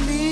que.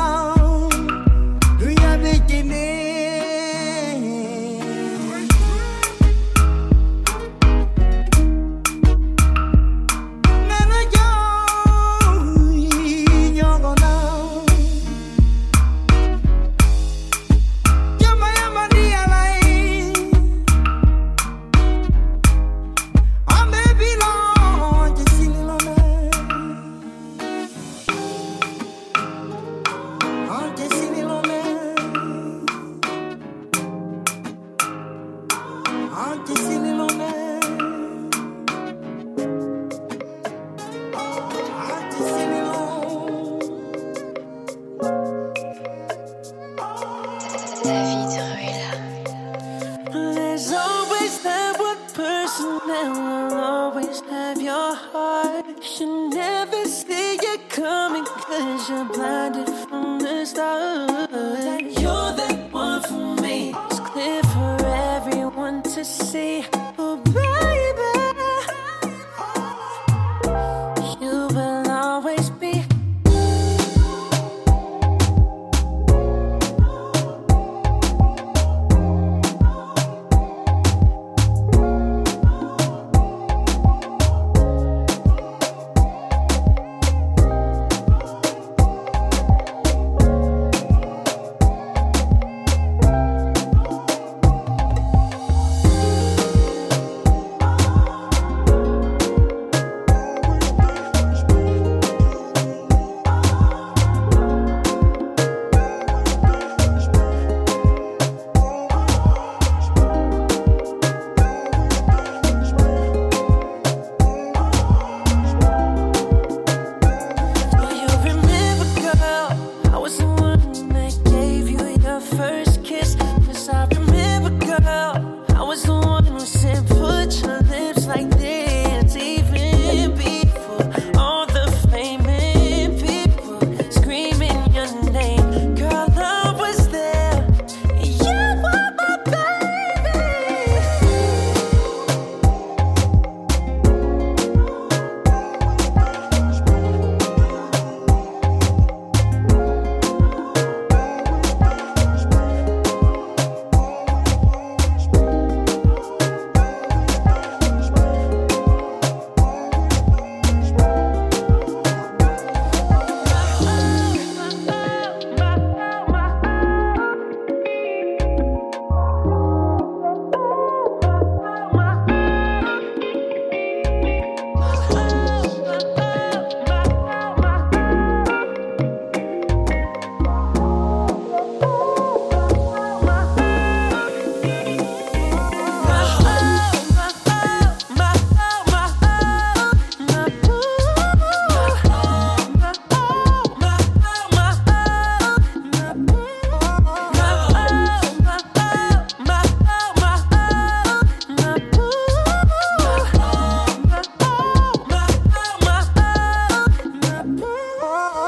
vision blinded oh.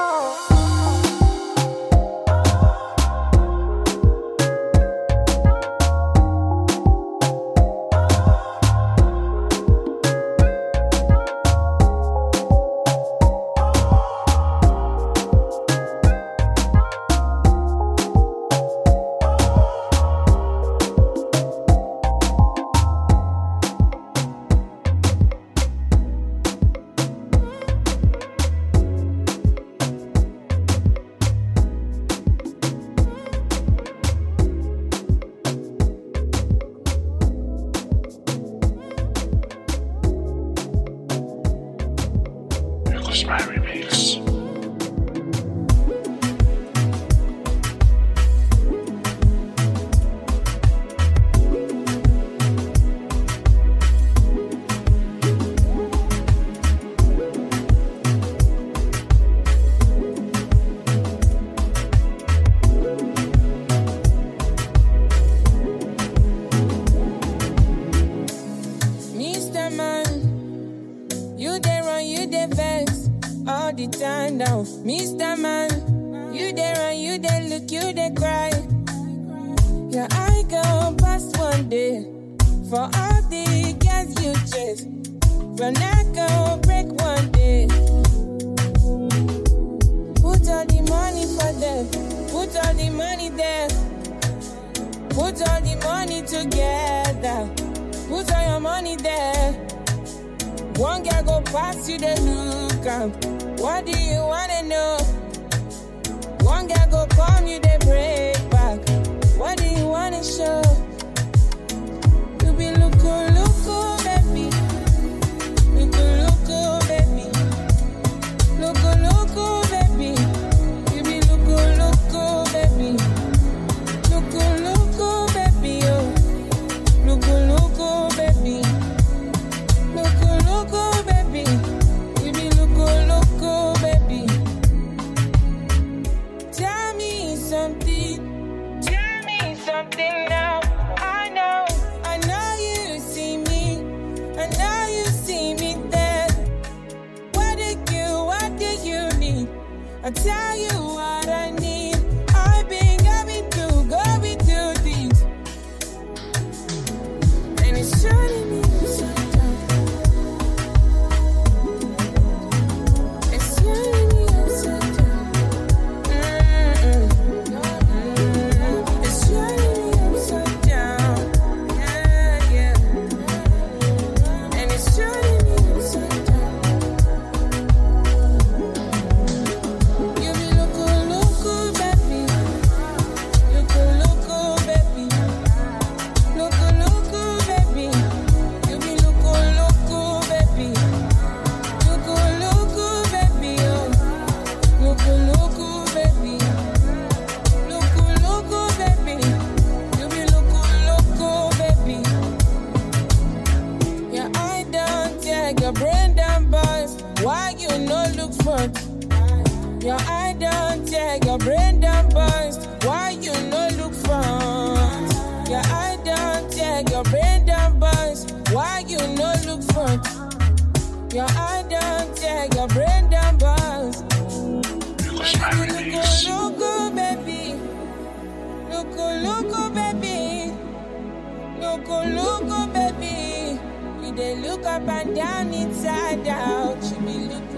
Dey vex all the time now. Mr. Man, you there and you dey look, you dey cry. Your eye go past one day for all the girls you chase. Your neck go break one day. Put all the money for them, put all the money there. Put all the money together. Put all your money there. One girl go past you, they look am. What do you wanna know? One girl go come, you they break back. What do you wanna show? Something now. I know, I know you see me. I know you see me there. What do you, what do you need? I tell you what no look front? Your eye down, take your brain down, boys. Why you no look front? Your eye down, take your brain down, boys. Why you no look front? Your eye down, take your brain boys. Nicholas by Loco, baby. Loco, loco, baby. Loco, loco, baby. You dey look up and down, inside out. You be loco.